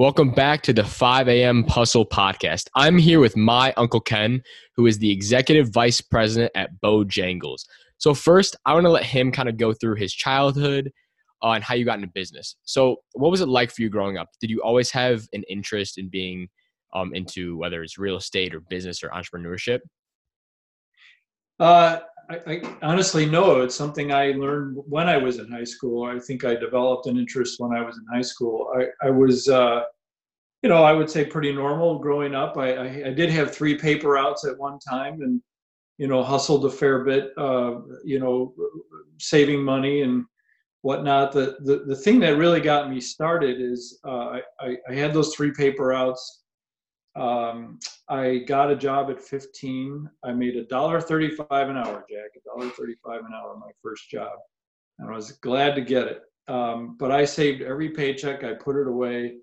Welcome back to the 5 a.m. Puzzle podcast. I'm here with my Uncle Ken, who is the executive vice president at Bojangles. So, first, I want to let him kind of go through his childhood uh, and how you got into business. So, what was it like for you growing up? Did you always have an interest in being um, into whether it's real estate or business or entrepreneurship? Uh, I, honestly no. It's something I learned when I was in high school. I think I developed an interest when I was in high school. I, I was, uh, you know, I would say pretty normal growing up. I, I, I, did have three paper outs at one time, and you know, hustled a fair bit. Uh, you know, saving money and whatnot. The, the the thing that really got me started is uh, I, I had those three paper outs um, I got a job at 15. I made a dollar 35 an hour, Jack. A dollar 35 an hour, my first job, and I was glad to get it. Um, but I saved every paycheck. I put it away.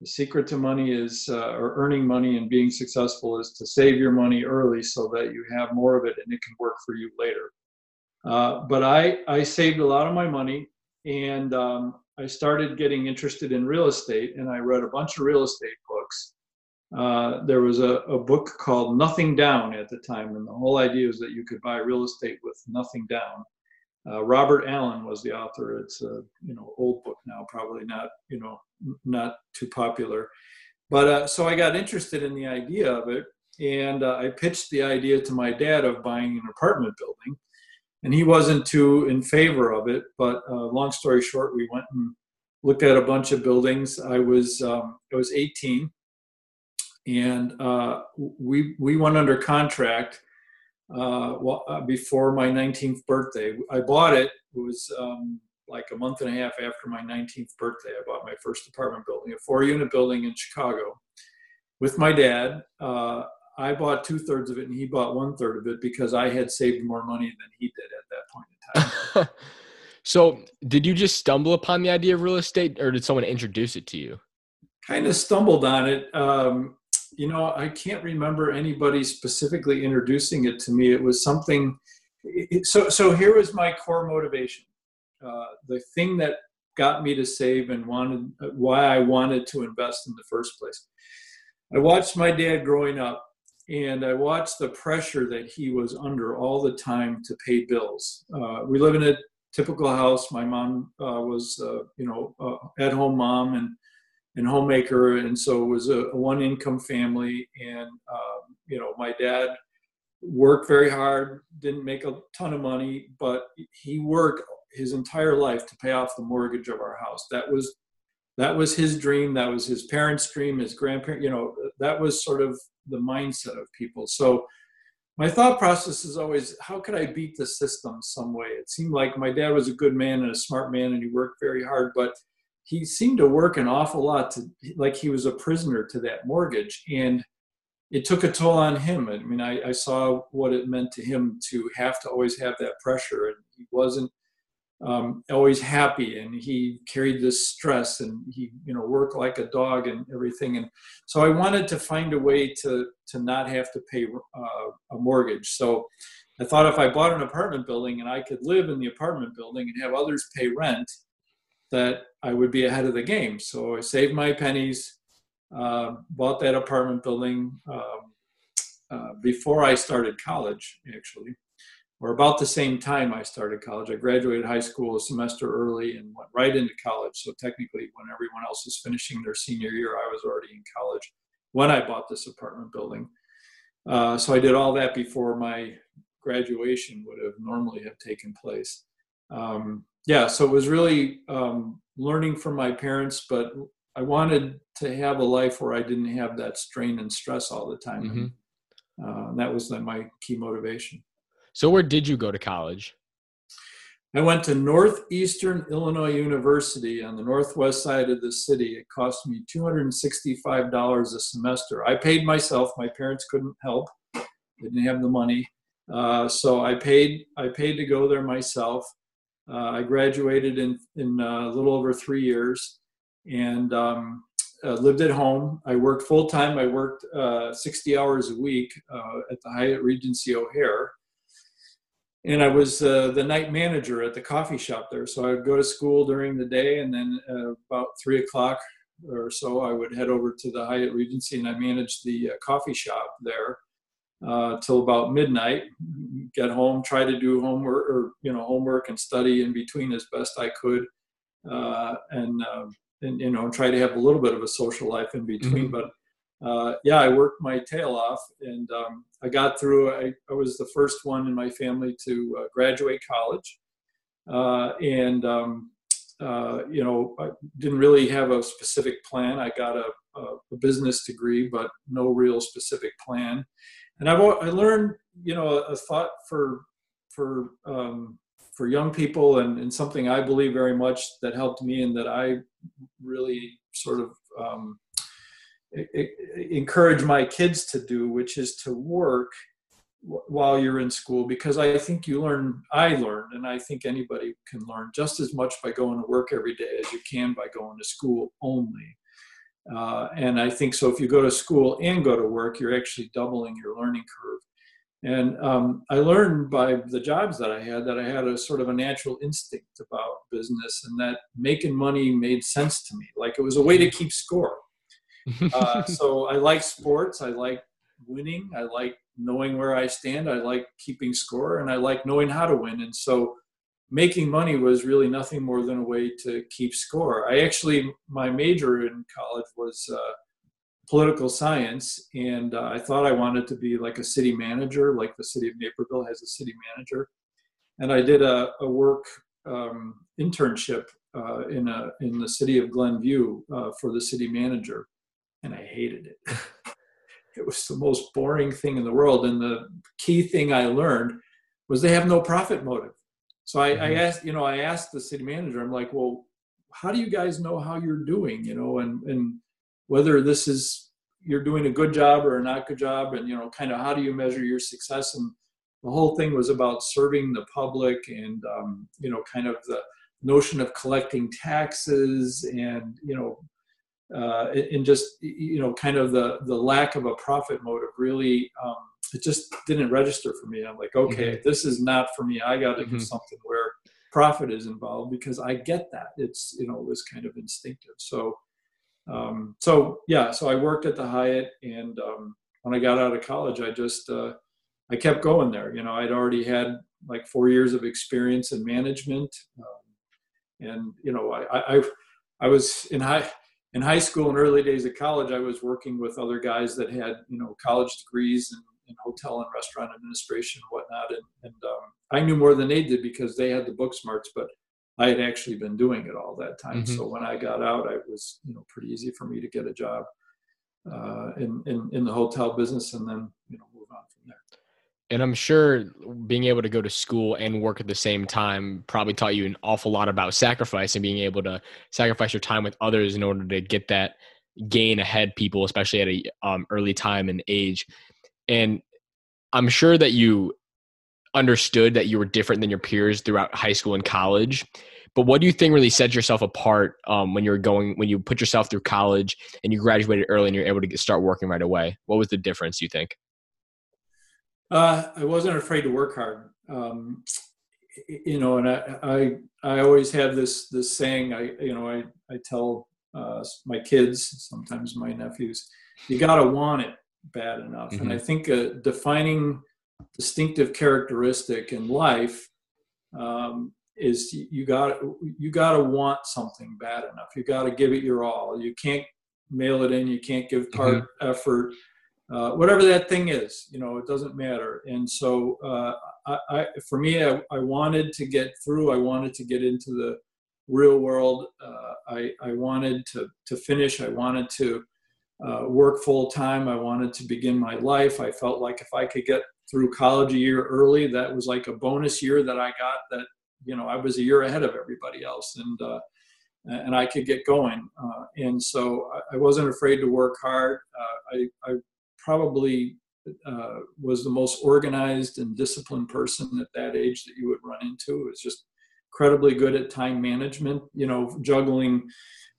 The secret to money is, uh, or earning money and being successful, is to save your money early so that you have more of it and it can work for you later. Uh, but I I saved a lot of my money and um, I started getting interested in real estate and I read a bunch of real estate books uh, there was a, a, book called Nothing Down at the time, and the whole idea was that you could buy real estate with nothing down. Uh, Robert Allen was the author. It's a you know old book now, probably not you know not too popular. But uh, so I got interested in the idea of it, and uh, I pitched the idea to my dad of buying an apartment building, and he wasn't too in favor of it. But uh, long story short, we went and looked at a bunch of buildings. I was um, I was 18 and uh, we we went under contract uh, well, uh, before my 19th birthday. I bought it. It was um, like a month and a half after my 19th birthday. I bought my first apartment building, a four-unit building in Chicago, with my dad. Uh, I bought two thirds of it, and he bought one third of it because I had saved more money than he did at that point in time. so, did you just stumble upon the idea of real estate, or did someone introduce it to you? Kind of stumbled on it. Um, you know, I can't remember anybody specifically introducing it to me. It was something. So, so here was my core motivation. Uh, the thing that got me to save and wanted why I wanted to invest in the first place. I watched my dad growing up, and I watched the pressure that he was under all the time to pay bills. Uh, we live in a typical house. My mom uh, was, uh, you know, at home mom, and and homemaker, and so it was a, a one income family. And um, you know, my dad worked very hard, didn't make a ton of money, but he worked his entire life to pay off the mortgage of our house. That was that was his dream. That was his parents' dream. His grandparent, you know, that was sort of the mindset of people. So my thought process is always how could i beat the system some way it seemed like my dad was a good man and a smart man and he worked very hard but he seemed to work an awful lot to like he was a prisoner to that mortgage and it took a toll on him. I mean I, I, saw what it meant to him to have to always have that pressure and he wasn't um, always happy and he carried this stress and he you know worked like a dog and everything and so i wanted to find a way to to not have to pay uh, a mortgage. So i thought if i bought an apartment building and i could live in the apartment building and have others pay rent that I would be ahead of the game. So I saved my pennies, uh, bought that apartment building um, uh, before I started college, actually, or about the same time I started college. I graduated high school a semester early and went right into college. So technically, when everyone else was finishing their senior year, I was already in college when I bought this apartment building. Uh, so I did all that before my graduation would have normally have taken place. Um, yeah, so it was really um, learning from my parents, but I wanted to have a life where I didn't have that strain and stress all the time. Mm-hmm. And, uh, that was my key motivation. So, where did you go to college? I went to Northeastern Illinois University on the northwest side of the city. It cost me $265 a semester. I paid myself. My parents couldn't help; they didn't have the money, uh, so I paid. I paid to go there myself. Uh, I graduated in, in uh, a little over three years and um, uh, lived at home. I worked full time. I worked 60 hours a week at the Hyatt Regency O'Hare. And I was the night manager at the coffee shop there. So I would go to school during the day and then about three o'clock or so, I would head over to the Hyatt Regency and I managed the uh, coffee shop there uh, till about midnight. Get home, try to do homework or you know homework and study in between as best I could, uh, and um, and you know try to have a little bit of a social life in between. Mm-hmm. But uh, yeah, I worked my tail off, and um, I got through. I, I, was the first one in my family to uh, graduate college, uh, and um, uh, you know, I didn't really have a specific plan. I got a, a business degree, but no real specific plan. And I've I learned, you know, a, a thought for for um, for young people, and, and something I believe very much that helped me, and that I really sort of um, encourage my kids to do, which is to work while you're in school because I think you learn, I learned, and I think anybody can learn just as much by going to work every day as you can by going to school only. Uh, and I think so. If you go to school and go to work, you're actually doubling your learning curve. And um, I learned by the jobs that I had that I had a sort of a natural instinct about business and that making money made sense to me. Like it was a way to keep score. Uh, so I like sports. I like winning. I like knowing where I stand. I like keeping score and I like knowing how to win. And so making money was really nothing more than a way to keep score. I actually, my major in college was uh, political science, and uh, I thought I wanted to be like a city manager, like the city of Naperville has a city manager. And I did a, a work um, internship uh, in, a, in the city of Glenview uh, for the city manager, and I hated it. it was the most boring thing in the world. And the key thing I learned was they have no profit motive. So I, mm-hmm. I asked, you know, I asked the city manager, I'm like, well, how do you guys know how you're doing, you know, and, and whether this is, you're doing a good job or a not good job and, you know, kind of how do you measure your success? And the whole thing was about serving the public and, um, you know, kind of the notion of collecting taxes and, you know, uh, and just you know kind of the the lack of a profit motive really um, it just didn't register for me i'm like okay mm-hmm. this is not for me i got to mm-hmm. do something where profit is involved because i get that it's you know it was kind of instinctive so um, so yeah so i worked at the hyatt and um, when i got out of college i just uh, i kept going there you know i'd already had like four years of experience in management um, and you know I, I i was in high in high school and early days of college, I was working with other guys that had, you know, college degrees in, in hotel and restaurant administration and whatnot. And, and um, I knew more than they did because they had the book smarts, but I had actually been doing it all that time. Mm-hmm. So when I got out, I was, you know, pretty easy for me to get a job uh, in, in, in the hotel business and then, you know, move on from there. And I'm sure being able to go to school and work at the same time probably taught you an awful lot about sacrifice and being able to sacrifice your time with others in order to get that gain ahead people, especially at a um, early time and age. And I'm sure that you understood that you were different than your peers throughout high school and college. But what do you think really sets yourself apart um, when you're going when you put yourself through college and you graduated early and you're able to get, start working right away? What was the difference? You think? Uh, I wasn't afraid to work hard. Um, you know, and I, I, I always have this, this saying, I, you know, I, I tell uh, my kids, sometimes my nephews, you got to want it bad enough. Mm-hmm. And I mm-hmm. think a defining distinctive characteristic in life um, is you got you got to want something bad enough. You got to give it your all. You can't mail it in. You can't give part mm-hmm. effort uh, whatever that thing is, you know, it doesn't matter. And so, uh, I, I, for me, I, I, wanted to get through. I wanted to get into the real world. Uh, I, I wanted to to finish. I wanted to uh, work full time. I wanted to begin my life. I felt like if I could get through college a year early, that was like a bonus year that I got. That you know, I was a year ahead of everybody else, and uh, and I could get going. Uh, and so I, wasn't afraid to work hard. Uh, I, I, probably uh, was the most organized and disciplined person at that age that you would run into. It was just incredibly good at time management, you know, juggling.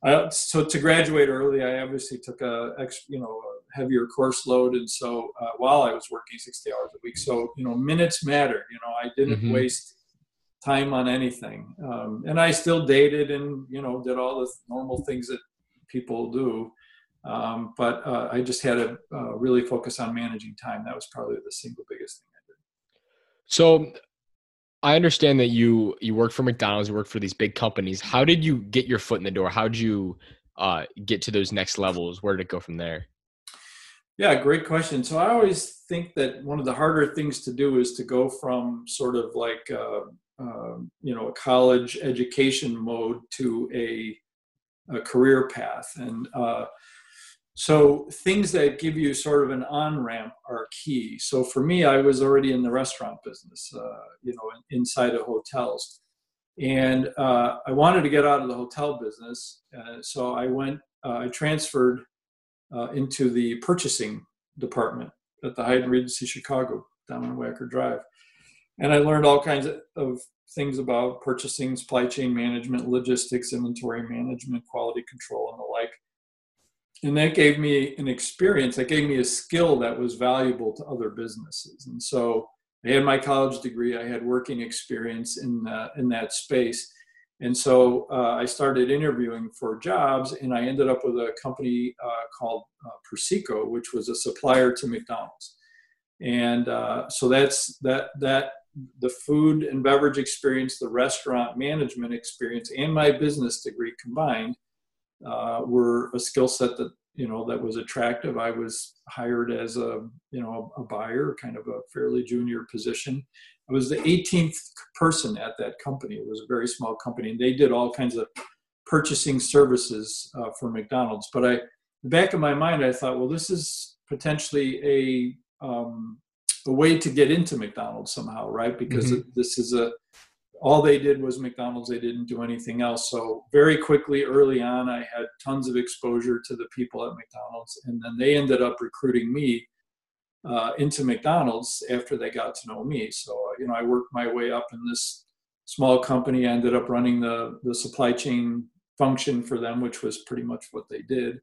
Uh, so to graduate early, I obviously took a, you know, a heavier course load. And so uh, while I was working 60 hours a week, so, you know, minutes matter, you know, I didn't mm-hmm. waste time on anything. Um, and I still dated and, you know, did all the normal things that people do. Um, but uh, I just had to uh, really focus on managing time. That was probably the single biggest thing I did. So I understand that you you work for McDonald's, you work for these big companies. How did you get your foot in the door? How did you uh, get to those next levels? Where did it go from there? Yeah, great question. So I always think that one of the harder things to do is to go from sort of like uh, uh, you know a college education mode to a, a career path, and uh, so things that give you sort of an on ramp are key. So for me, I was already in the restaurant business, uh, you know, inside of hotels, and uh, I wanted to get out of the hotel business. Uh, so I went, uh, I transferred uh, into the purchasing department at the Hyatt Regency Chicago down on Wacker Drive, and I learned all kinds of, of things about purchasing, supply chain management, logistics, inventory management, quality control, and the like and that gave me an experience that gave me a skill that was valuable to other businesses. And so i had my college degree i had working experience in that, in that space. And so uh, i started interviewing for jobs and i ended up with a company uh, called uh, perseco which was a supplier to mcdonald's. And uh, so that's that that the food and beverage experience the restaurant management experience and my business degree combined uh, were a skill set that you know that was attractive. I was hired as a you know a buyer, kind of a fairly junior position. I was the 18th person at that company. It was a very small company, and they did all kinds of purchasing services uh, for McDonald's. But I, the back of my mind, I thought, well, this is potentially a um, a way to get into McDonald's somehow, right? Because mm-hmm. this is a all they did was McDonald's. They didn't do anything else. So very quickly, early on, I had tons of exposure to the people at McDonald's, and then they ended up recruiting me uh, into McDonald's after they got to know me. So uh, you know, I worked my way up in this small company. I ended up running the the supply chain function for them, which was pretty much what they did.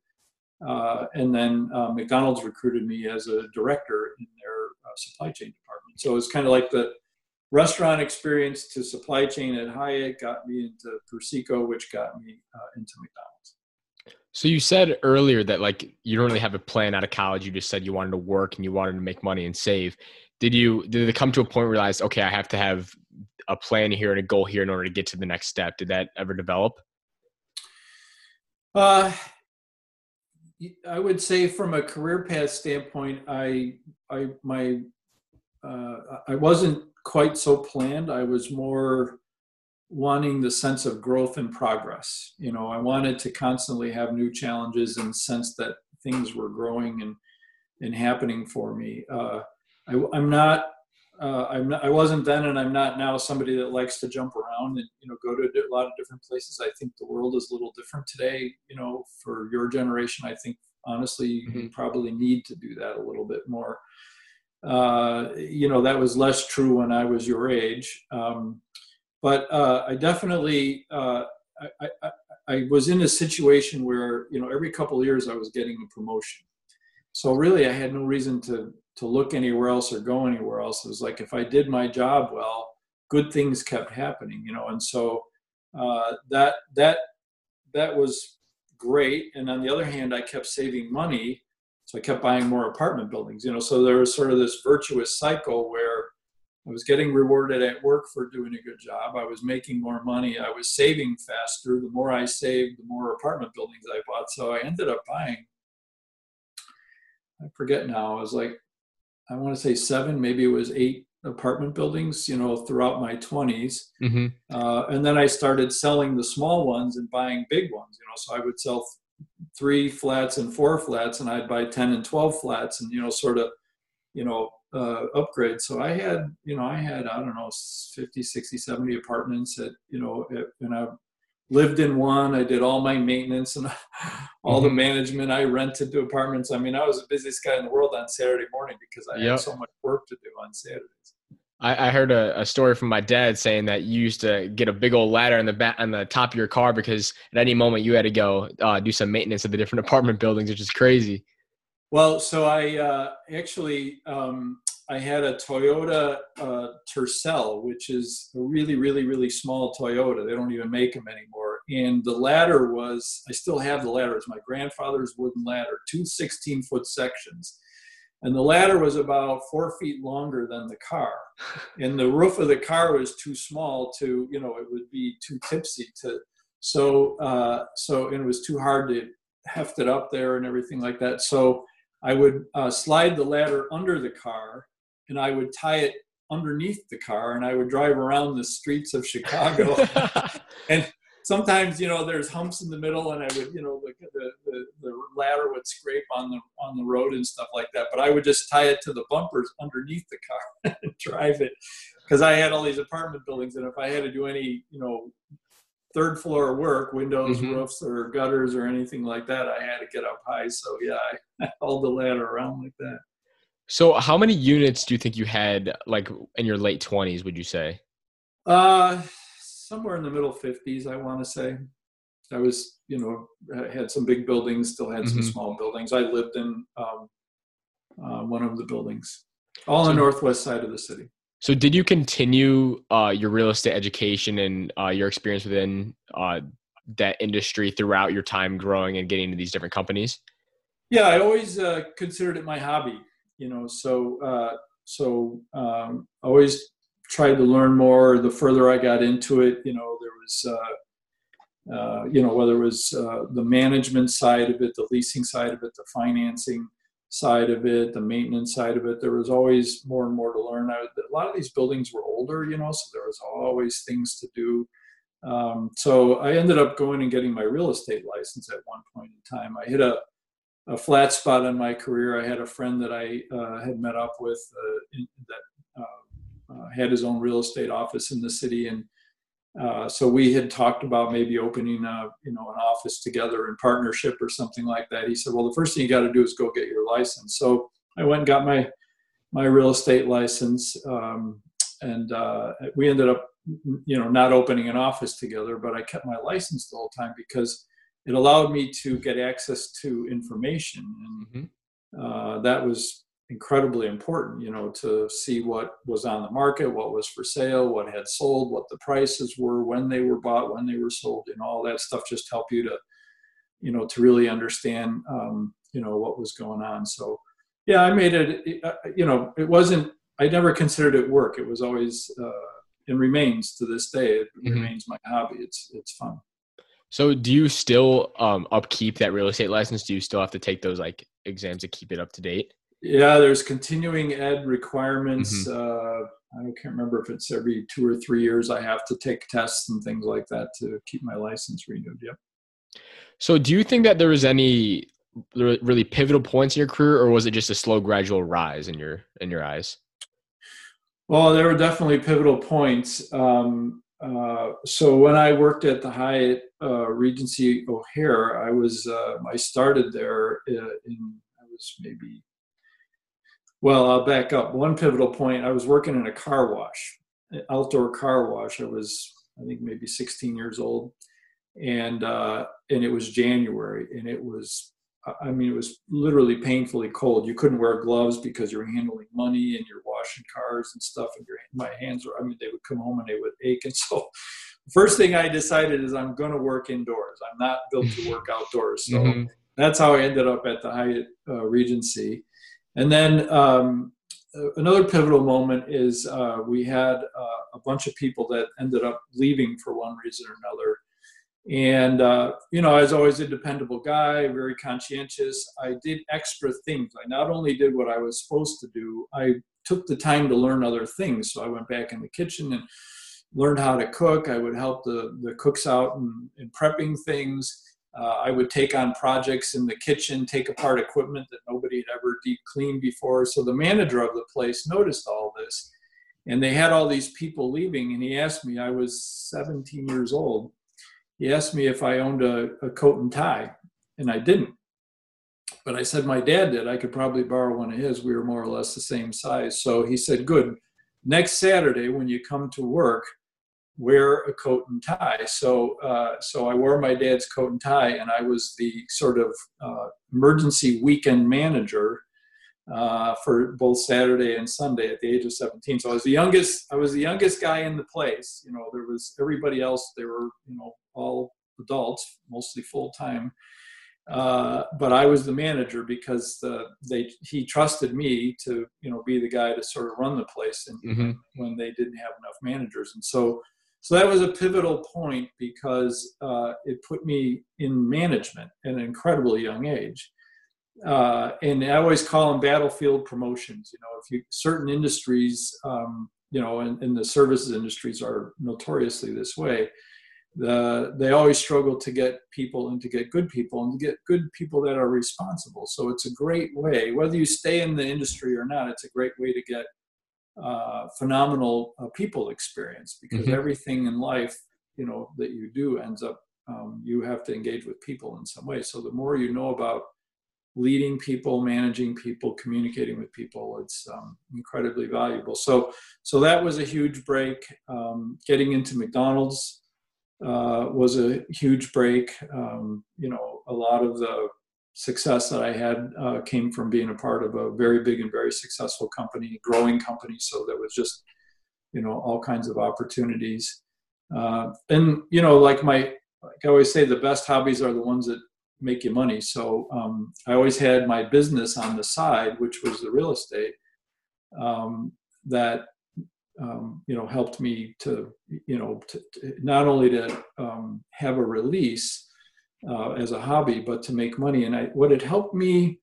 Uh, and then uh, McDonald's recruited me as a director in their uh, supply chain department. So it's kind of like the restaurant experience to supply chain at Hyatt got me into Perseco, which got me uh, into McDonald's. So you said earlier that like you don't really have a plan out of college. You just said you wanted to work and you wanted to make money and save. Did you did it come to a point where you realized okay, I have to have a plan here and a goal here in order to get to the next step? Did that ever develop? Uh, I would say from a career path standpoint, I I my uh, I wasn't quite so planned. I was more wanting the sense of growth and progress. You know, I wanted to constantly have new challenges and sense that things were growing and and happening for me. Uh, I, am not. Uh, I'm not, I wasn't then, and I'm not now. Somebody that likes to jump around and you know go to a lot of different places. I think the world is a little different today. You know, for your generation, I think honestly, mm-hmm. you probably need to do that a little bit more. Uh, you know, that was less true when I was your age. Um, but uh, I definitely, uh, I, I, I, was in a situation where, you know, every couple of years I was getting a promotion. So really I had no reason to, to look anywhere else or go anywhere else. It was like, if I did my job well, good things kept happening, you know? And so uh, that, that, that was great. And on the other hand, I kept saving money so I kept buying more apartment buildings, you know. So there was sort of this virtuous cycle where I was getting rewarded at work for doing a good job. I was making more money. I was saving faster. The more I saved, the more apartment buildings I bought. So I ended up buying, I forget now, I was like, I want to say seven, maybe it was eight apartment buildings, you know, throughout my 20s. Mm-hmm. Uh, and then I started selling the small ones and buying big ones, you know. So I would sell three flats and four flats and I'd buy 10 and 12 flats and, you know, sort of, you know, uh, upgrade. So I had, you know, I had, I don't know, 50, 60, 70 apartments that, you know, and I lived in one. I did all my maintenance and all mm-hmm. the management. I rented to apartments. I mean, I was the busiest guy in the world on Saturday morning because I yep. had so much work to do on Saturdays. I, I heard a, a, story from my dad saying that you used to get a big old ladder in the back on the top of your car because at any moment you had to go uh, do some maintenance of the different apartment buildings, which is crazy. Well, so I uh, actually um, I had a Toyota uh, Tercel, which is a really, really, really small Toyota. They don't even make them anymore, and the ladder was I still have the ladder. It's my grandfather's wooden ladder, two 16 foot sections. And the ladder was about four feet longer than the car. And the roof of the car was too small to, you know, it would be too tipsy to, so, uh, so, and it was too hard to heft it up there and everything like that. So I would uh, slide the ladder under the car and I would tie it underneath the car and I would drive around the streets of Chicago. and sometimes, you know, there's humps in the middle and I would, you know, the, the, the, ladder would scrape on the, on the road and stuff like that. But I would just tie it to the bumpers underneath the car and drive it because I had all these apartment buildings. And if I had to do any, you know, third floor work, windows, mm-hmm. roofs, or gutters, or anything like that, I had to get up high. So yeah, I held the ladder around like that. So, how many units do you think you had, like in your late twenties? Would you say? Uh, somewhere in the middle fifties, I want to say. I was, you know, had some big buildings, still had some mm-hmm. small buildings. I lived in um, uh, one of the buildings, all on the northwest side of the city. So, did you continue uh, your real estate education and uh, your experience within uh, that industry throughout your time growing and getting into these different companies? Yeah, I always uh, considered it my hobby you know so uh, so um, always tried to learn more the further i got into it you know there was uh, uh, you know whether it was uh, the management side of it the leasing side of it the financing side of it the maintenance side of it there was always more and more to learn. I, a lot of these buildings were older you know so there was always things to do. Um, so i ended up going and getting my real estate license at one point in time. I hit a a flat spot in my career. I had a friend that I uh, had met up with uh, in, that uh, had his own real estate office in the city, and uh, so we had talked about maybe opening a, you know an office together in partnership or something like that. He said, "Well, the first thing you got to do is go get your license." So I went and got my my real estate license, um, and uh, we ended up you know not opening an office together, but I kept my license the whole time because it allowed me to get access to information and mm-hmm. uh, that was incredibly important you know to see what was on the market what was for sale what had sold what the prices were when they were bought when they were sold and all that stuff just help you to you know to really understand um, you know what was going on so yeah i made it uh, you know it wasn't i never considered it work it was always uh, and remains to this day it mm-hmm. remains my hobby it's it's fun so do you still um, upkeep that real estate license? Do you still have to take those like exams to keep it up to date? Yeah, there's continuing ed requirements. Mm-hmm. Uh, I can't remember if it's every two or three years I have to take tests and things like that to keep my license renewed. Yep. So do you think that there was any really pivotal points in your career or was it just a slow gradual rise in your in your eyes? Well, there were definitely pivotal points. Um, uh, so when I worked at the Hyatt uh, Regency O'Hare, I was uh, I started there uh, in I was maybe well I'll back up one pivotal point. I was working in a car wash, outdoor car wash. I was I think maybe 16 years old, and uh, and it was January, and it was I mean, it was literally painfully cold. You couldn't wear gloves because you're handling money and you're washing cars and stuff, and your my hands were. I mean, they would come home and they would ache. And so, first thing I decided is I'm going to work indoors. I'm not built to work outdoors. So mm-hmm. that's how I ended up at the Hyatt uh, Regency. And then um, another pivotal moment is uh, we had uh, a bunch of people that ended up leaving for one reason or another and, uh, you know, I was always a dependable guy, very conscientious. I did extra things. I not only did what I was supposed to do, I took the time to learn other things. So I went back in the kitchen and learned how to cook. I would help the, the cooks out in, in prepping things. Uh, I would take on projects in the kitchen, take apart equipment that nobody had ever deep cleaned before. So the manager of the place noticed all this. And they had all these people leaving. And he asked me, I was 17 years old he asked me if I owned a, a coat and tie, and I didn't. But I said my dad did. I could probably borrow one of his. We were more or less the same size. So he said, Good. Next Saturday, when you come to work, wear a coat and tie. So, uh, so I wore my dad's coat and tie, and I was the sort of uh, emergency weekend manager uh, for both Saturday and Sunday at the age of 17. So I was the youngest. I was the youngest guy in the place. You know, there was everybody else. They were, you know, all adults, mostly full time. Uh, but I was the manager because the, they he trusted me to you know be the guy to sort of run the place and mm-hmm. when they didn't have enough managers and so so that was a pivotal point because uh, it put me in management at an incredibly young age uh, and I always call them battlefield promotions you know if you certain industries um, you know and, and the services industries are notoriously this way the, they always struggle to get people and to get good people and to get good people that are responsible. So it's a great way, whether you stay in the industry or not, it's a great way to get uh, phenomenal uh, people experience because mm-hmm. everything in life, you know, that you do ends up, um, you have to engage with people in some way. So the more you know about leading people, managing people, communicating with people, it's um, incredibly valuable. So, so that was a huge break. Um, getting into McDonald's uh, was a huge break. Um, you know, a lot of the success that I had uh, came from being a part of a very big and very successful company, growing company. So there was just, you know, all kinds of opportunities. Uh, and you know, like my, like I always say, the best hobbies are the ones that make you money. So um, I always had my business on the side, which was the real estate. Um, that um, you know helped me to you know to, to not only to um, have a release uh, as a hobby but to make money. And I, what it helped me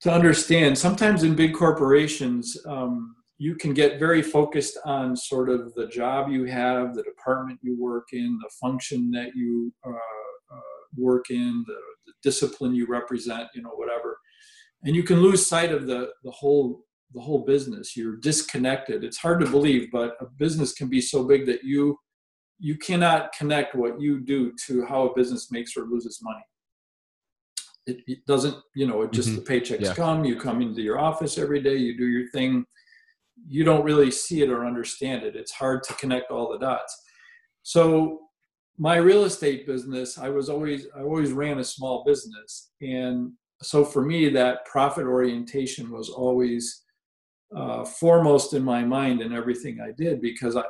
to understand sometimes in big corporations um, you can get very focused on sort of the job you have the department you work in the function that you uh, uh, work in the, the discipline you represent you know whatever. And you can lose sight of the the whole the whole business. You're disconnected. It's hard to believe but a business can be so big that you you cannot connect what you do to how a business makes or loses money. It, it doesn't you know it just mm-hmm. the paychecks yeah. come you come into your office every day you do your thing. You don't really see it or understand it. It's hard to connect all the dots. So my real estate business i was always i always ran a small business. And so for me that profit orientation was always uh, foremost in my mind in everything I did because I,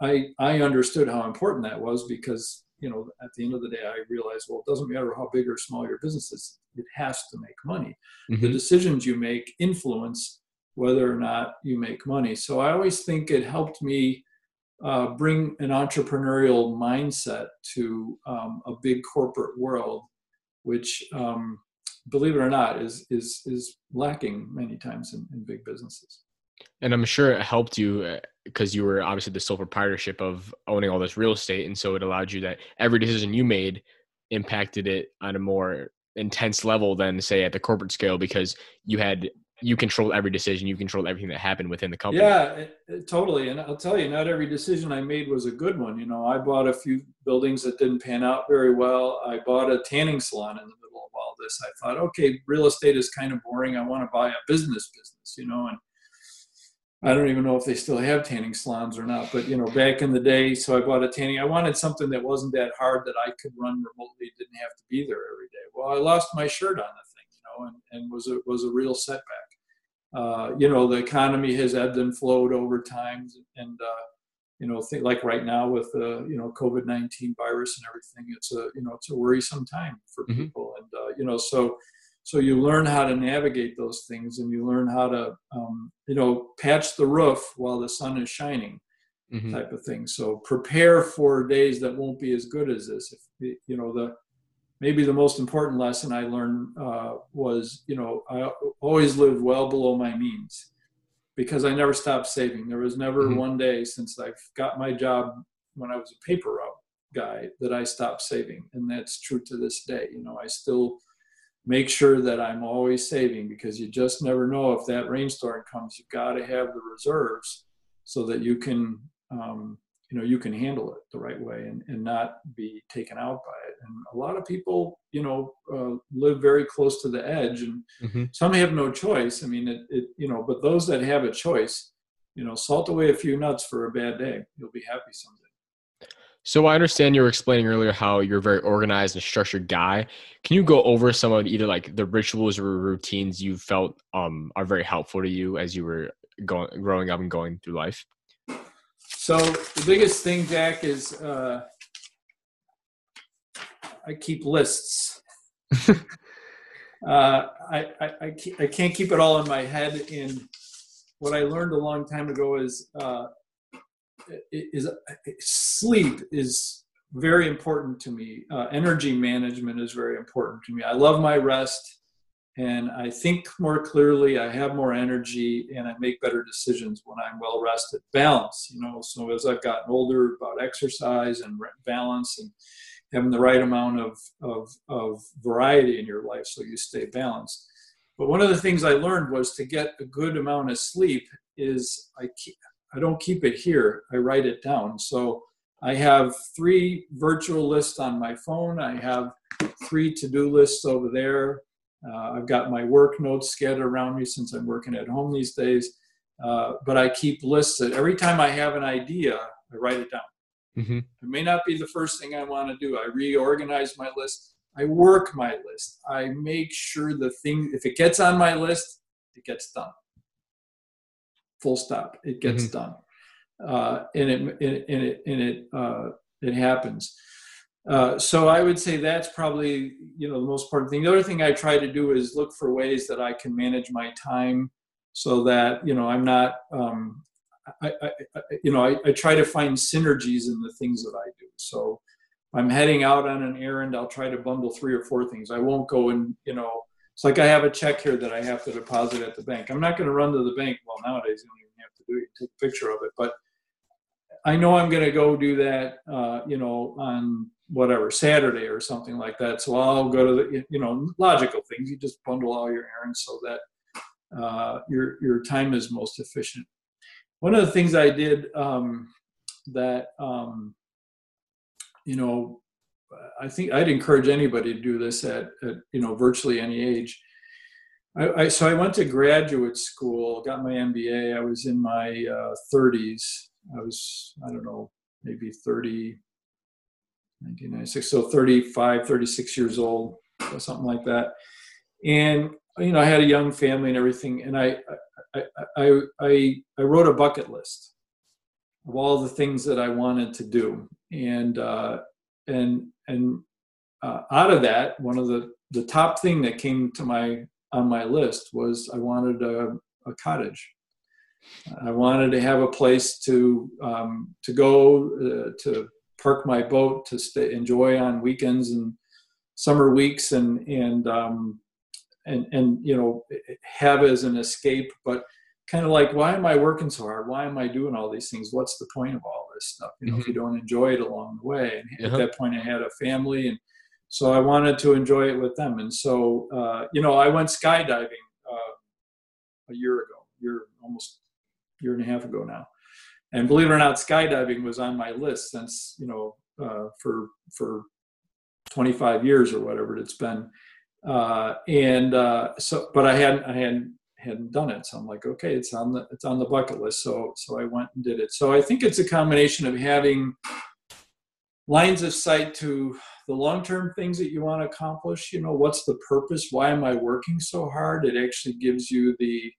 I, I understood how important that was because, you know, at the end of the day, I realized, well, it doesn't matter how big or small your business is, it has to make money. Mm-hmm. The decisions you make influence whether or not you make money. So I always think it helped me uh, bring an entrepreneurial mindset to um, a big corporate world, which um, believe it or not, is is is lacking many times in, in big businesses. And I'm sure it helped you because uh, you were obviously the sole proprietorship of owning all this real estate, and so it allowed you that every decision you made impacted it on a more intense level than say at the corporate scale because you had you controlled every decision you controlled everything that happened within the company. Yeah it, it, totally. And i'll tell you not every decision i made was a good one. You know i bought a few buildings that didn't pan out very well. I bought a tanning salon in the middle of all this. I thought okay real estate is kind of boring. I want to buy a business business you know and I don't even know if they still have tanning salons or not, but you know, back in the day, so I bought a tanning. I wanted something that wasn't that hard that I could run remotely, didn't have to be there every day. Well, I lost my shirt on the thing, you know, and, and was a was a real setback. Uh, you know, the economy has ebbed and flowed over time, and uh, you know, think like right now with the you know COVID nineteen virus and everything, it's a you know it's a worrisome time for mm-hmm. people, and uh, you know, so so you learn how to navigate those things and you learn how to um, you know patch the roof while the sun is shining mm-hmm. type of thing so prepare for days that won't be as good as this if you know the maybe the most important lesson i learned uh, was you know i always lived well below my means because i never stopped saving there was never mm-hmm. one day since i've got my job when i was a paper route guy that i stopped saving and that's true to this day you know i still make sure that I'm always saving because you just never know if that rainstorm comes. You've got to have the reserves so that you can, um, you know, you can handle it the right way and, and not be taken out by it. And a lot of people, you know, uh, live very close to the edge, and mm-hmm. some have no choice. I mean, it, it, you know, but those that have a choice, you know, salt away a few nuts for a bad day. You'll be happy someday. So I understand you were explaining earlier how you're a very organized and structured guy. Can you go over some of either like the rituals or routines you felt um, are very helpful to you as you were going growing up and going through life? So the biggest thing, Jack, is uh, I keep lists. uh, I, I, I, I, can't keep it all in my head. And what I learned a long time ago is, uh, is sleep is very important to me. Uh, energy management is very important to me. I love my rest and I think more clearly, I have more energy, and I make better decisions when I'm well rested. Balance, you know, so as I've gotten older about exercise and balance and having the right amount of, of, of variety in your life so you stay balanced. But one of the things I learned was to get a good amount of sleep is I keep, I don't keep it here. I write it down. So I have three virtual lists on my phone. I have three to-do lists over there. Uh, I've got my work notes scattered around me since I'm working at home these days. Uh, but I keep lists that every time I have an idea, I write it down. Mm-hmm. It may not be the first thing I want to do. I reorganize my list. I work my list. I make sure the thing, if it gets on my list, it gets done. Full stop. It gets mm-hmm. done. Uh, and it, and it, and it, uh, it happens. Uh, so I would say that's probably you know the most important thing. The other thing I try to do is look for ways that I can manage my time so that you know I'm not um, I, I, I, you know I, I try to find synergies in the things that I do. So I'm heading out on an errand. I'll try to bundle three or four things. I won't go and you know it's like I have a check here that I have to deposit at the bank. I'm not going to run to the bank. Well, nowadays you don't even have to do it. Take a picture of it, but I know I'm going to go do that, uh, you know, on whatever Saturday or something like that. So I'll go to the you know logical things. You just bundle all your errands so that uh, your your time is most efficient. One of the things I did um, that um, you know I think I'd encourage anybody to do this at, at you know virtually any age. I, I, so I went to graduate school, got my MBA. I was in my uh, 30s. I was I don't know maybe 30 1996 so 35 36 years old or something like that and you know i had a young family and everything and i i i i, I wrote a bucket list of all the things that i wanted to do and uh and and uh, out of that one of the the top thing that came to my on my list was i wanted a, a cottage. I wanted to have a place to um, to go uh, to park my boat to stay enjoy on weekends and summer weeks and and um, and and you know have as an escape but kind of like why am i working so hard why am i doing all these things what's the point of all this stuff you know mm-hmm. if you don't enjoy it along the way and uh-huh. at that point i had a family and so i wanted to enjoy it with them and so uh, you know i went skydiving uh, a year ago year almost year and a half ago now and believe it or not, skydiving was on my list since you know uh, for for 25 years or whatever it's been. Uh, and uh, so, but I hadn't I hadn't hadn't done it. So I'm like, okay, it's on the it's on the bucket list. So so I went and did it. So I think it's a combination of having lines of sight to the long-term things that you want to accomplish you know what's the purpose why am i working so hard it actually gives you the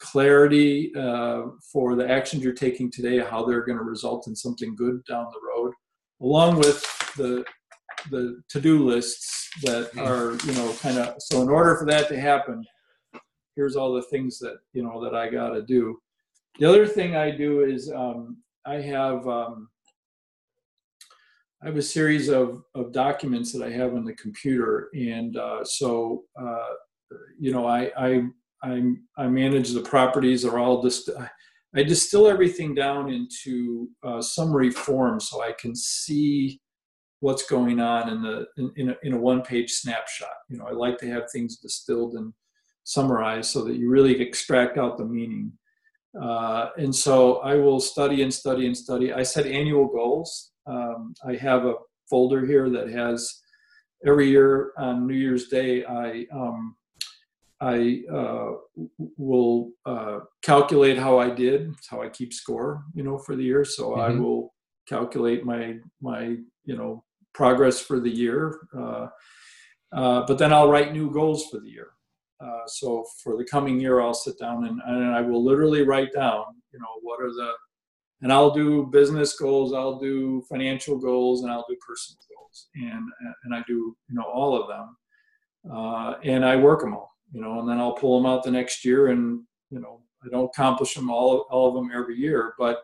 clarity uh, for the actions you're taking today, how they're going to result in something good down the road, along with the the to-do lists that hmm. are you know kind of so in order for that to happen here's all the things that you know that i got to do the other thing i do is um, i have um, i have a series of, of documents that i have on the computer and uh, so uh, you know I, I I, I manage the properties are all just I distill everything down into uh, summary form so I can see what's going on in the in, in a, in a one page snapshot. You know, I like to have things distilled and summarized so that you really extract out the meaning. Uh, and so I will study and study and study. I set annual goals. Um, I have a folder here that has every year on New Year's Day I um, I uh, will uh, calculate how I did. It's how I keep score, you know, for the year. So mm-hmm. I will calculate my my you know progress for the year. Uh, uh, but then I'll write new goals for the year. Uh, so for the coming year, I'll sit down and, and I will literally write down, you know, what are the and I'll do business goals, I'll do financial goals, and I'll do personal goals, and and I do you know all of them, uh, and I work them all, you know, and then I'll pull them out the next year, and you know I don't accomplish them all all of them every year, but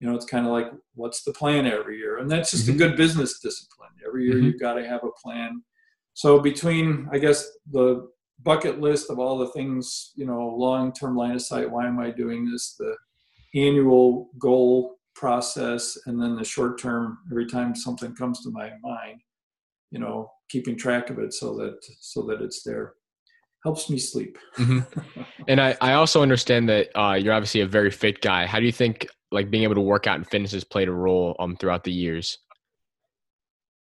you know it's kind of like what's the plan every year, and that's just mm-hmm. a good business discipline. Every year mm-hmm. you've got to have a plan. So between I guess the bucket list of all the things, you know, long term line of sight. Why am I doing this? The annual goal process and then the short term every time something comes to my mind you know keeping track of it so that so that it's there helps me sleep mm-hmm. and I, I also understand that uh, you're obviously a very fit guy how do you think like being able to work out and fitness has played a role um throughout the years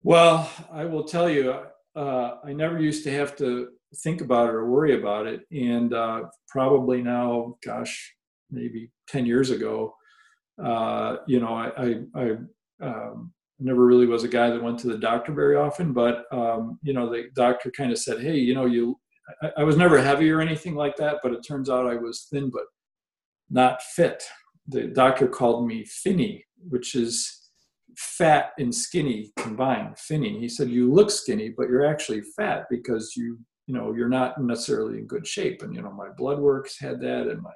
well i will tell you uh, i never used to have to think about it or worry about it and uh, probably now gosh maybe 10 years ago, uh, you know, I, I, I um, never really was a guy that went to the doctor very often, but, um, you know, the doctor kind of said, Hey, you know, you, I, I, was never heavy or anything like that, but it turns out I was thin, but not fit. The doctor called me finny, which is fat and skinny combined, finny. He said, you look skinny, but you're actually fat because you, you know, you're not necessarily in good shape. And, you know, my blood works had that and my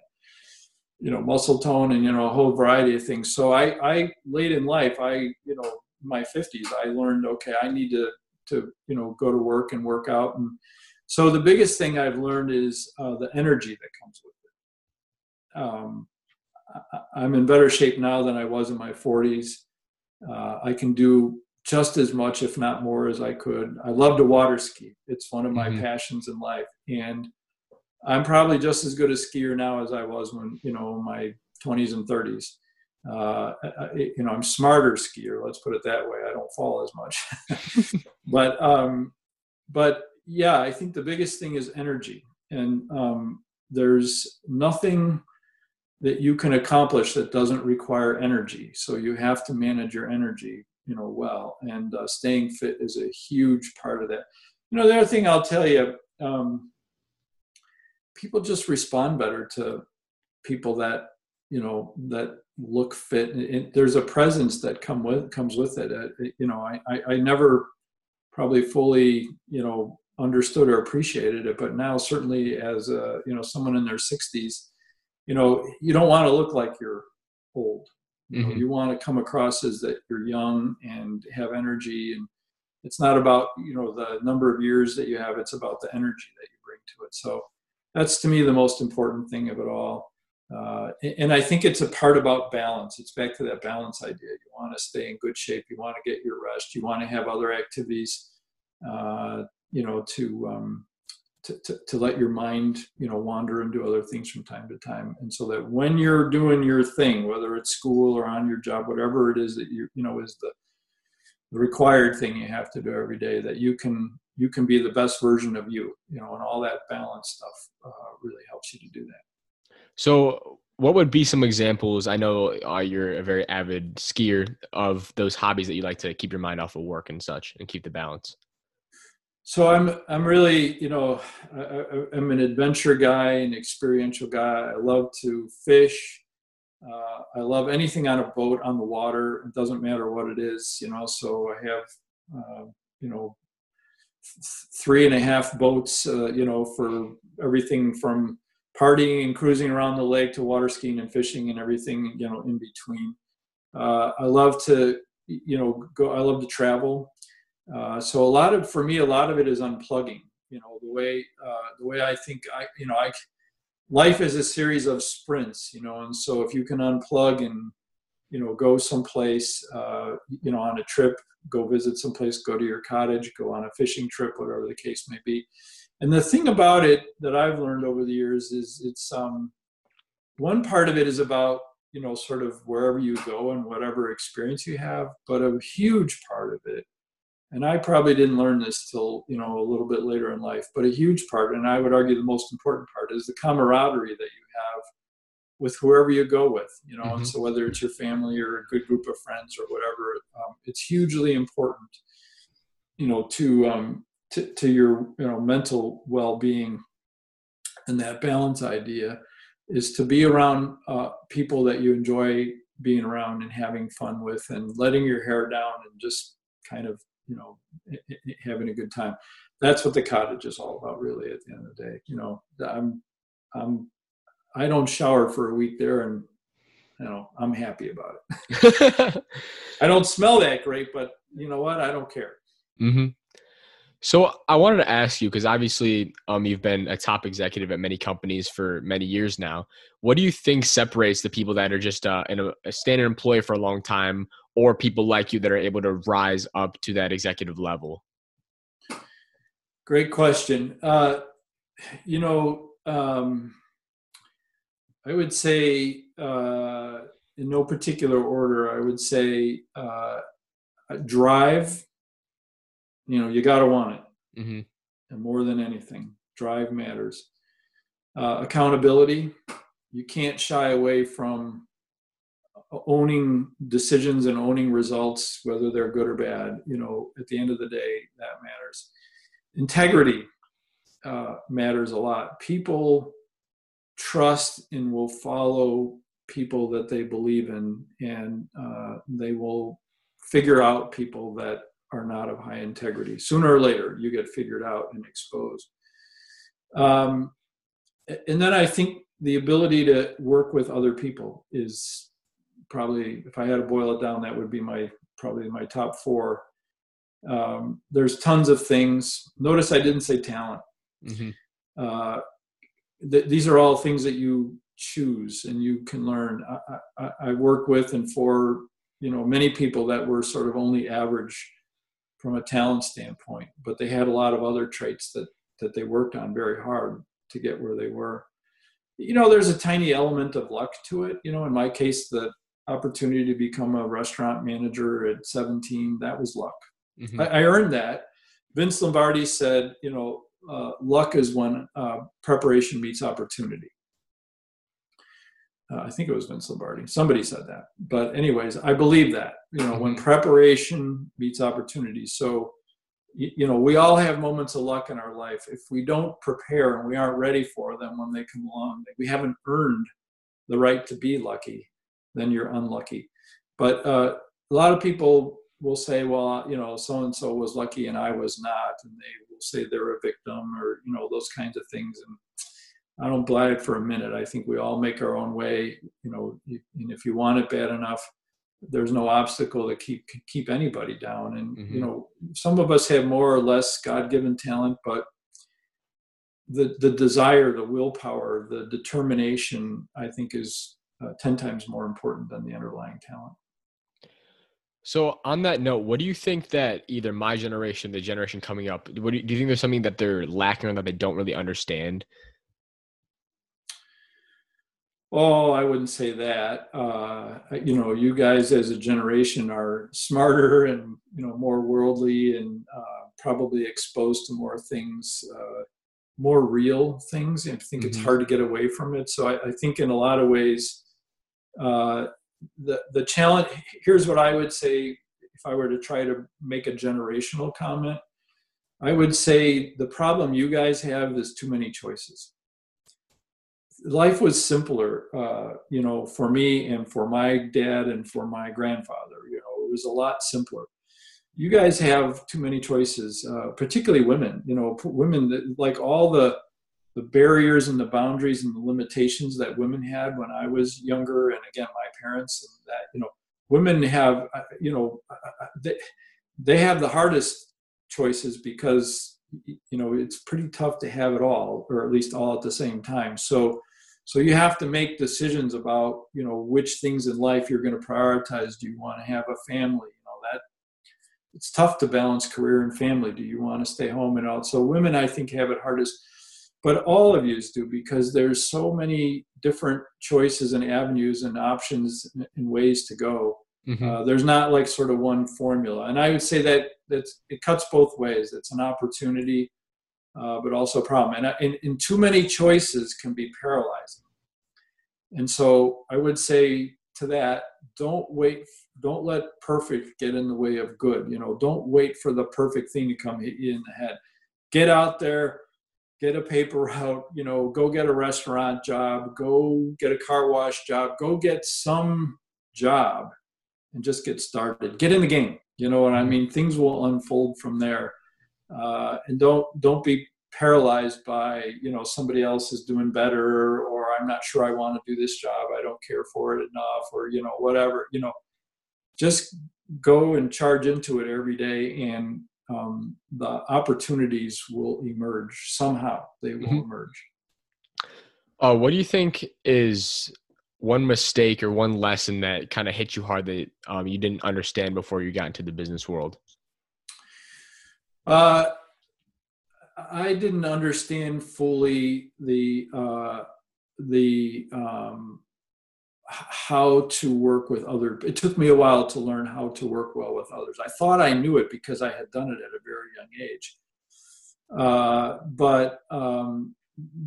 you know muscle tone and you know a whole variety of things. So i i late in life i you know my 50s i learned okay i need to to you know go to work and work out. And so the biggest thing i've learned is uh, the energy that comes with it. Um, I, am in better shape now than i was in my 40s uh, i can do just as much if not more as i could i love to water ski it's one of my mm-hmm. passions in life and I'm probably just as good a skier now as I was when you know my 20s and 30s. Uh, you know, I'm smarter skier. Let's put it that way. I don't fall as much, but um, but yeah, I think the biggest thing is energy, and um, there's nothing that you can accomplish that doesn't require energy. So you have to manage your energy, you know, well, and uh, staying fit is a huge part of that. You know, the other thing I'll tell you. Um, people just respond better to people that you know that look fit it, there's a presence that come with comes with it uh, you know I, I, I never probably fully you know understood or appreciated it but now certainly as a you know someone in their 60s you know you don't want to look like you're old you, know, mm-hmm. you want to come across as that you're young and have energy and it's not about you know the number of years that you have it's about the energy that you bring to it so that's to me the most important thing of it all. Uh, and I think it's a part about balance. It's back to that balance idea. You want to stay in good shape. You want to get your rest. You want to have other activities, uh, you know, to, um, to, to, to let your mind, you know, wander and do other things from time to time. And so that when you're doing your thing, whether it's school or on your job, whatever it is that you, you know, is the, the required thing you have to do every day, that you can you can be the best version of you you know and all that balance stuff uh, really helps you to do that. So what would be some examples? I know uh, you're a very avid skier of those hobbies that you like to keep your mind off of work and such and keep the balance so i'm i'm really you know I, am an adventure guy an experiential guy i love to fish uh, i love anything on a boat on the water it doesn't matter what it is you know so i have uh, you know three and a half boats, uh, you know, for everything from partying and cruising around the lake to water skiing and fishing and everything, you know, in between. Uh, I love to, you know, go. I love to travel. Uh, so a lot of, for me, a lot of it is unplugging. You know, the way uh, the way I think I, you know, I life is a series of sprints. You know, and so if you can unplug and you know go someplace, uh, you know, on a trip go visit someplace, go to your cottage, go on a fishing trip, whatever the case may be. And the thing about it that I've learned over the years is it's um, one part of it is about you know sort of wherever you go and whatever experience you have, but a huge part of it, and I probably didn't learn this till you know a little bit later in life, but a huge part, and I would argue the most important part is the camaraderie that you have with whoever you go with, you know. Mm-hmm. And so whether it's your family or a good group of friends or whatever, um, it's hugely important, you know, to um, to, to your you know mental well-being and that balance idea is to be around uh, people that you enjoy being around and having fun with and letting your hair down and just kind of you know having a good time. That's what the cottage is all about really at the end of the day. You know i'm i'm i don't shower for a week there and you know i'm happy about it. I don't smell that great but you know what? I don't care. Mm-hmm. So I wanted to ask you because obviously um, you've been a top executive at many companies for many years now. What do you think separates the people that are just uh, a standard employee for a long time, or people like you that are able to rise up to that executive level? Great question. Uh, you know, um, I would say uh, in no particular order. I would say uh, drive you know you got to want it mm-hmm. and more than anything drive matters uh, accountability you can't shy away from owning decisions and owning results whether they're good or bad you know at the end of the day that matters integrity uh, matters a lot people trust and will follow people that they believe in and uh, they will figure out people that are not of high integrity. Sooner or later, you get figured out and exposed. Um, and then I think the ability to work with other people is probably, if I had to boil it down, that would be my probably my top four. Um, there's tons of things. Notice I didn't say talent. Mm-hmm. Uh, th- these are all things that you choose and you can learn. I, I, I work with and for you know many people that were sort of only average from a talent standpoint, but they had a lot of other traits that that they worked on very hard to get where they were. You know, there's a tiny element of luck to it. You know, in my case, the opportunity to become a restaurant manager at 17, that was luck. Mm-hmm. I, I, earned that. Vince Lombardi said, you know, uh, luck is when uh, preparation meets opportunity. Uh, I think it was Vince Lombardi. Somebody said that. But anyways, I believe that. You know, when mm-hmm. preparation meets opportunity. So, you, you know, we all have moments of luck in our life. If we don't prepare and we aren't ready for them when they come along, we haven't earned the right to be lucky, then you're unlucky. But uh, a lot of people will say, well, you know, so and so was lucky and I was not, and they will say they're a victim or you know those kinds of things. And I don't buy it for a minute. I think we all make our own way. You know, and if you want it bad enough, there's no obstacle to keep keep anybody down. And mm-hmm. you know, some of us have more or less God-given talent, but the the desire, the willpower, the determination, I think, is uh, ten times more important than the underlying talent. So on that note, what do you think that either my generation, the generation coming up, what do you, do you think there's something that they're lacking or that they don't really understand Oh, I wouldn't say that. Uh, you know, you guys as a generation are smarter and you know more worldly and uh, probably exposed to more things, uh, more real things. And I think mm-hmm. it's hard to get away from it. So I, I think in a lot of ways, uh, the the challenge. Here's what I would say if I were to try to make a generational comment. I would say the problem you guys have is too many choices life was simpler, uh, you know, for me and for my dad and for my grandfather. You know, it was a lot simpler. You guys have too many choices, uh, particularly women. You know, women that, like all the the barriers and the boundaries and the limitations that women had when I was younger, and again, my parents, and that you know, women have, uh, you know, uh, uh, they they have the hardest choices because you know it's pretty tough to have it all, or at least all at the same time. So so you have to make decisions about you know which things in life you're going to prioritize. Do you want to have a family? You know that it's tough to balance career and family. Do you want to stay home and all so women i think have it hardest but all of yous do because there's so many different choices and avenues and options and ways to go mm-hmm. uh, there's not like sort of one formula and i would say that that's it cuts both ways it's an opportunity uh, but also a problem. And, and, and too many choices can be paralyzing. And so I would say to that, don't wait, don't let perfect get in the way of good. You know, don't wait for the perfect thing to come hit you in the head. Get out there, get a paper route, you know, go get a restaurant job, go get a car wash job, go get some job and just get started. Get in the game. You know what I mm-hmm. mean? Things will unfold from there. Uh, and don't don't be paralyzed by you know somebody else is doing better or I'm not sure I want to do this job. I don't care for it enough or you know whatever. You know, just go and charge into it every day and um, the opportunities will emerge somehow. They will mm-hmm. emerge. Uh, what do you think is one mistake or one lesson that kind of hit you hard that um, you didn't understand before you got into the business world? Uh, i didn't understand fully the uh, the um, how to work with other it took me a while to learn how to work well with others. I thought i knew it because i had done it at a very young age. Uh, but um,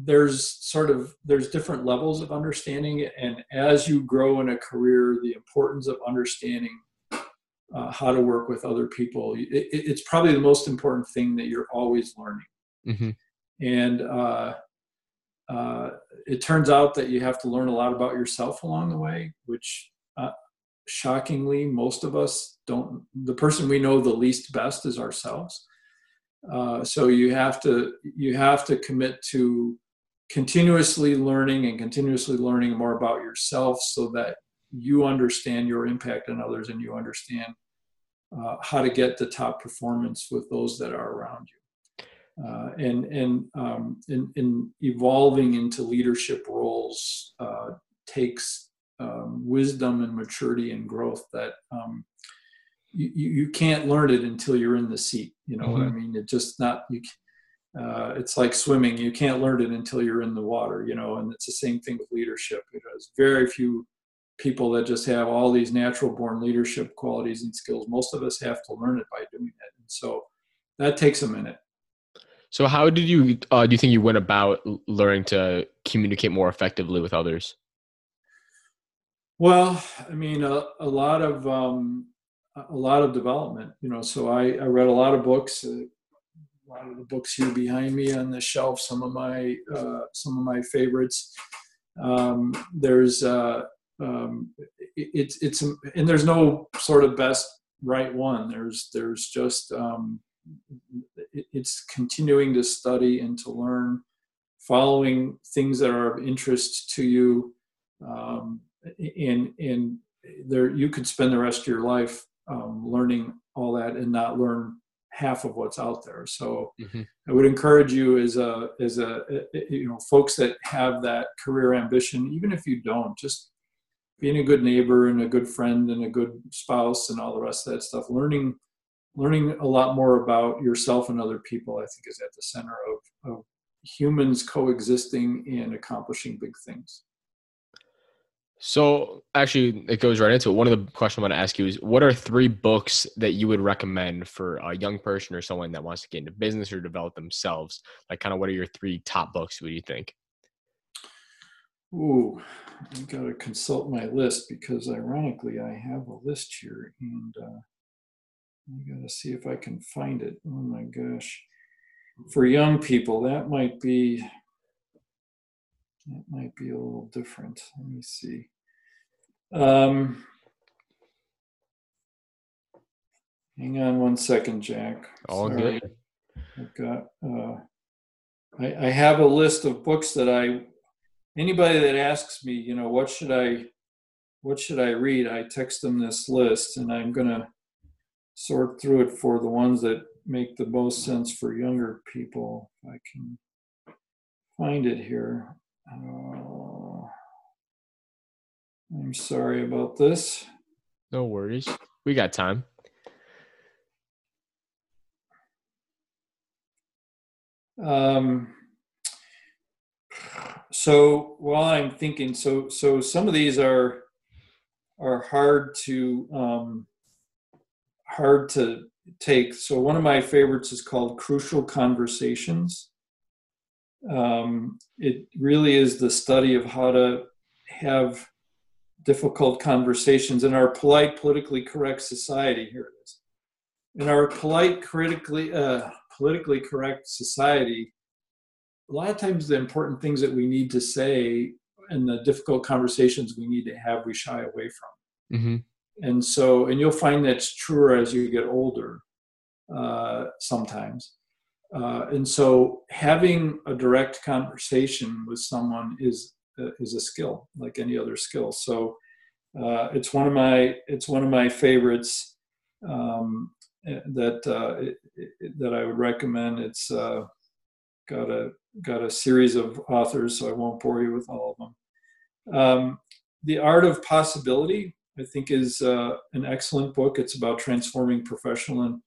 there's sort of there's different levels of understanding and as you grow in a career the importance of understanding uh, how to work with other people it, it's probably the most important thing that you're always learning. Mm-hmm. and uh, uh, it turns out that you have to learn a lot about yourself along the way, which uh, shockingly, most of us don't. The person we know the least best is ourselves. Uh, so you have to you have to commit to continuously learning and continuously learning more about yourself, so that you understand your impact on others and you understand uh, how to get the top performance with those that are around you uh, and and um, in, in, evolving into leadership roles uh, takes um, wisdom and maturity and growth that um, you, you can't learn it until you're in the seat. You know mm-hmm. what I mm-hmm. mean? It's just not you. Uh, it's like swimming. You can't learn it until you're in the water. You know, and it's the same thing with leadership. There's very few people that just have all these natural born leadership qualities and skills. Most of us have to learn it by doing it, and so that takes a minute so, how did you uh, do you think you went about learning to communicate more effectively with others? Well, I mean, a, a lot of um, a lot of development. You know, so I, I read a lot of books. Uh, a lot of the books here behind me on the shelf. Some of my uh, some of my favorites. Um, there's uh, um, it, it's it's and there's no sort of best right one. There's there's just um, it's continuing to study and to learn, following things that are of interest to you, um, and and there you could spend the rest of your life um, learning all that and not learn half of what's out there. So mm-hmm. I would encourage you as a as a you know folks that have that career ambition, even if you don't, just being a good neighbor and a good friend and a good spouse and all the rest of that stuff, learning learning a lot more about yourself and other people, I think, is at the center of, of humans coexisting and accomplishing big things. So, actually, it goes right into it. One of the questions I want to ask you is what are three books that you would recommend for a young person or someone that wants to get into business or develop themselves? Like, kind of what are your three top books? What do you think? Ooh, I've got to consult my list because, ironically, I have a list here and uh, I gotta see if I can find it. Oh my gosh. For young people, that might be that might be a little different. Let me see. Um, hang on one second, Jack. All Sorry. good. I've got uh, I, I have a list of books that I anybody that asks me, you know, what should I what should I read? I text them this list and I'm gonna sort through it for the ones that make the most sense for younger people. If I can find it here. Uh, I'm sorry about this. No worries. We got time. Um, so while I'm thinking, so so some of these are are hard to um, hard to take. So one of my favorites is called Crucial Conversations. Um, it really is the study of how to have difficult conversations in our polite, politically correct society. Here it is. In our polite, critically, uh, politically correct society, a lot of times the important things that we need to say and the difficult conversations we need to have, we shy away from. Mm-hmm. And so, and you'll find that's truer as you get older uh, sometimes. Uh, and so, having a direct conversation with someone is uh, is a skill, like any other skill. So, uh, it's one of my it's one of my favorites um, that uh, that I would recommend. It's uh, got a got a series of authors, so I won't bore you with all of them. Um, the Art of Possibility, I think, is uh, an excellent book. It's about transforming professional and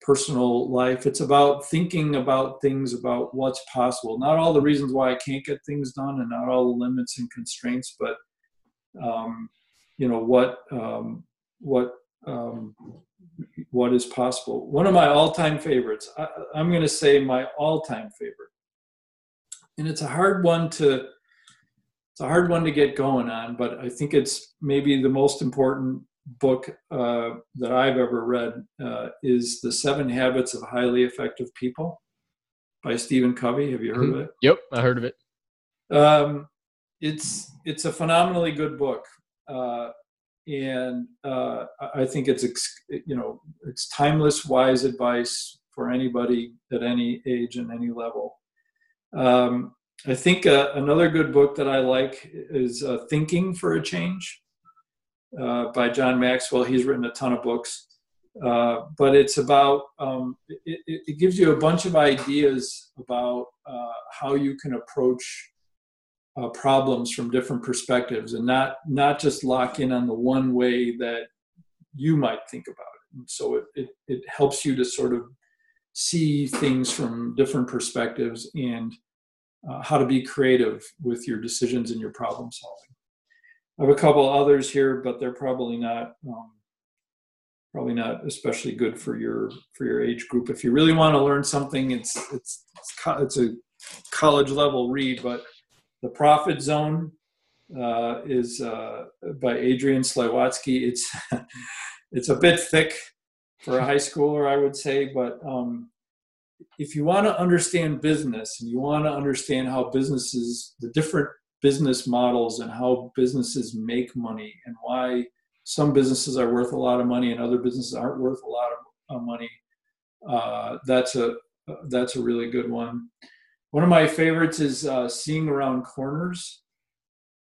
personal life. It's about thinking about things about what's possible. Not all the reasons why I can't get things done, and not all the limits and constraints, but um, you know what um, what um, what is possible. One of my all-time favorites. I, I'm going to say my all-time favorite, and it's a hard one to it's a hard one to get going on, but I think it's maybe the most important book uh, that I've ever read uh, is The Seven Habits of Highly Effective People by Stephen Covey. Have you heard mm-hmm. of it? Yep, I heard of it. Um, it's it's a phenomenally good book, uh, and uh, I think it's you know it's timeless, wise advice for anybody at any age and any level. Um, I think uh, another good book that I like is uh, Thinking for a Change uh, by John Maxwell. He's written a ton of books, uh, but it's about, um, it, it, gives you a bunch of ideas about uh, how you can approach uh, problems from different perspectives and not, not just lock in on the one way that you might think about it. And so it, it, it helps you to sort of see things from different perspectives and uh, how to be creative with your decisions and your problem solving. I have a couple others here, but they're probably not um, probably not especially good for your for your age group. If you really want to learn something, it's it's it's, it's a college level read. But the Profit Zone uh, is uh, by Adrian Slywotzky. It's it's a bit thick for a high schooler, I would say, but um, if you want to understand business and you want to understand how businesses, the different business models and how businesses make money and why some businesses are worth a lot of money and other businesses aren't worth a lot of money, uh, that's a that's a really good one. One of my favorites is uh, seeing around corners.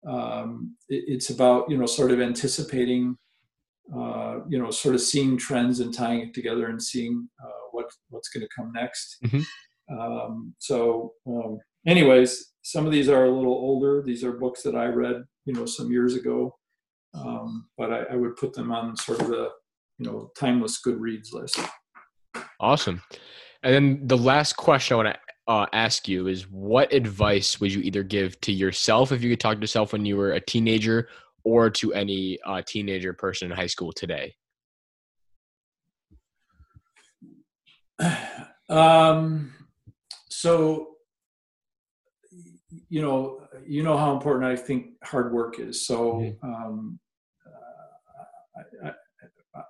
Um, it, it's about you know sort of anticipating, uh, you know, sort of seeing trends and tying it together and seeing uh, what what's going to come next. Mm-hmm. Um, so, um, anyways, some of these are a little older. These are books that I read, you know, some years ago, um, but I, I, would put them on sort of the, you know, timeless good reads list. Awesome. And then the last question I want to uh, ask you is, what advice would you either give to yourself if you could talk to yourself when you were a teenager, or to any uh, teenager person in high school today? Um, so, you know, you know how important I think hard work is. So, um, uh, I,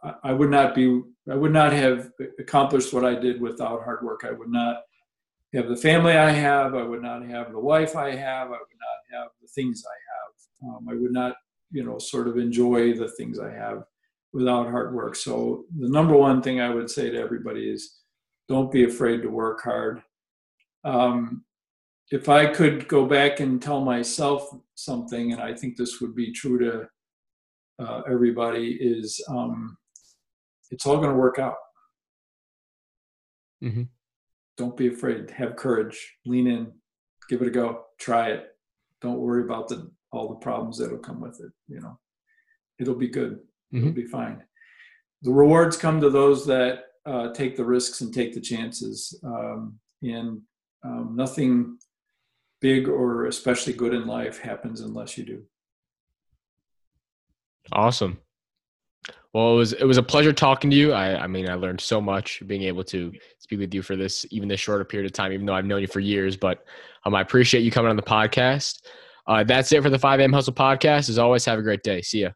I, I, would not be, I would not have accomplished what I did without hard work. I would not have the family I have. I would not have the wife I have. I would not have the things I have. Um, I would not, you know, sort of enjoy the things I have without hard work. So, the number one thing I would say to everybody is don't be afraid to work hard. Um, if I could go back and tell myself something, and I think this would be true to uh, everybody, is um, it's all going to work out. Mm-hmm. Don't be afraid. Have courage. Lean in. Give it a go. Try it. Don't worry about the all the problems that'll come with it. You know, it'll be good. Mm-hmm. It'll be fine. The rewards come to those that uh, take the risks and take the chances. Um, and um, nothing big or especially good in life happens unless you do. Awesome. Well, it was it was a pleasure talking to you. I, I mean, I learned so much being able to speak with you for this even this shorter period of time, even though I've known you for years. But um, I appreciate you coming on the podcast. Uh, that's it for the 5 a.m. Hustle podcast. As always, have a great day. See ya.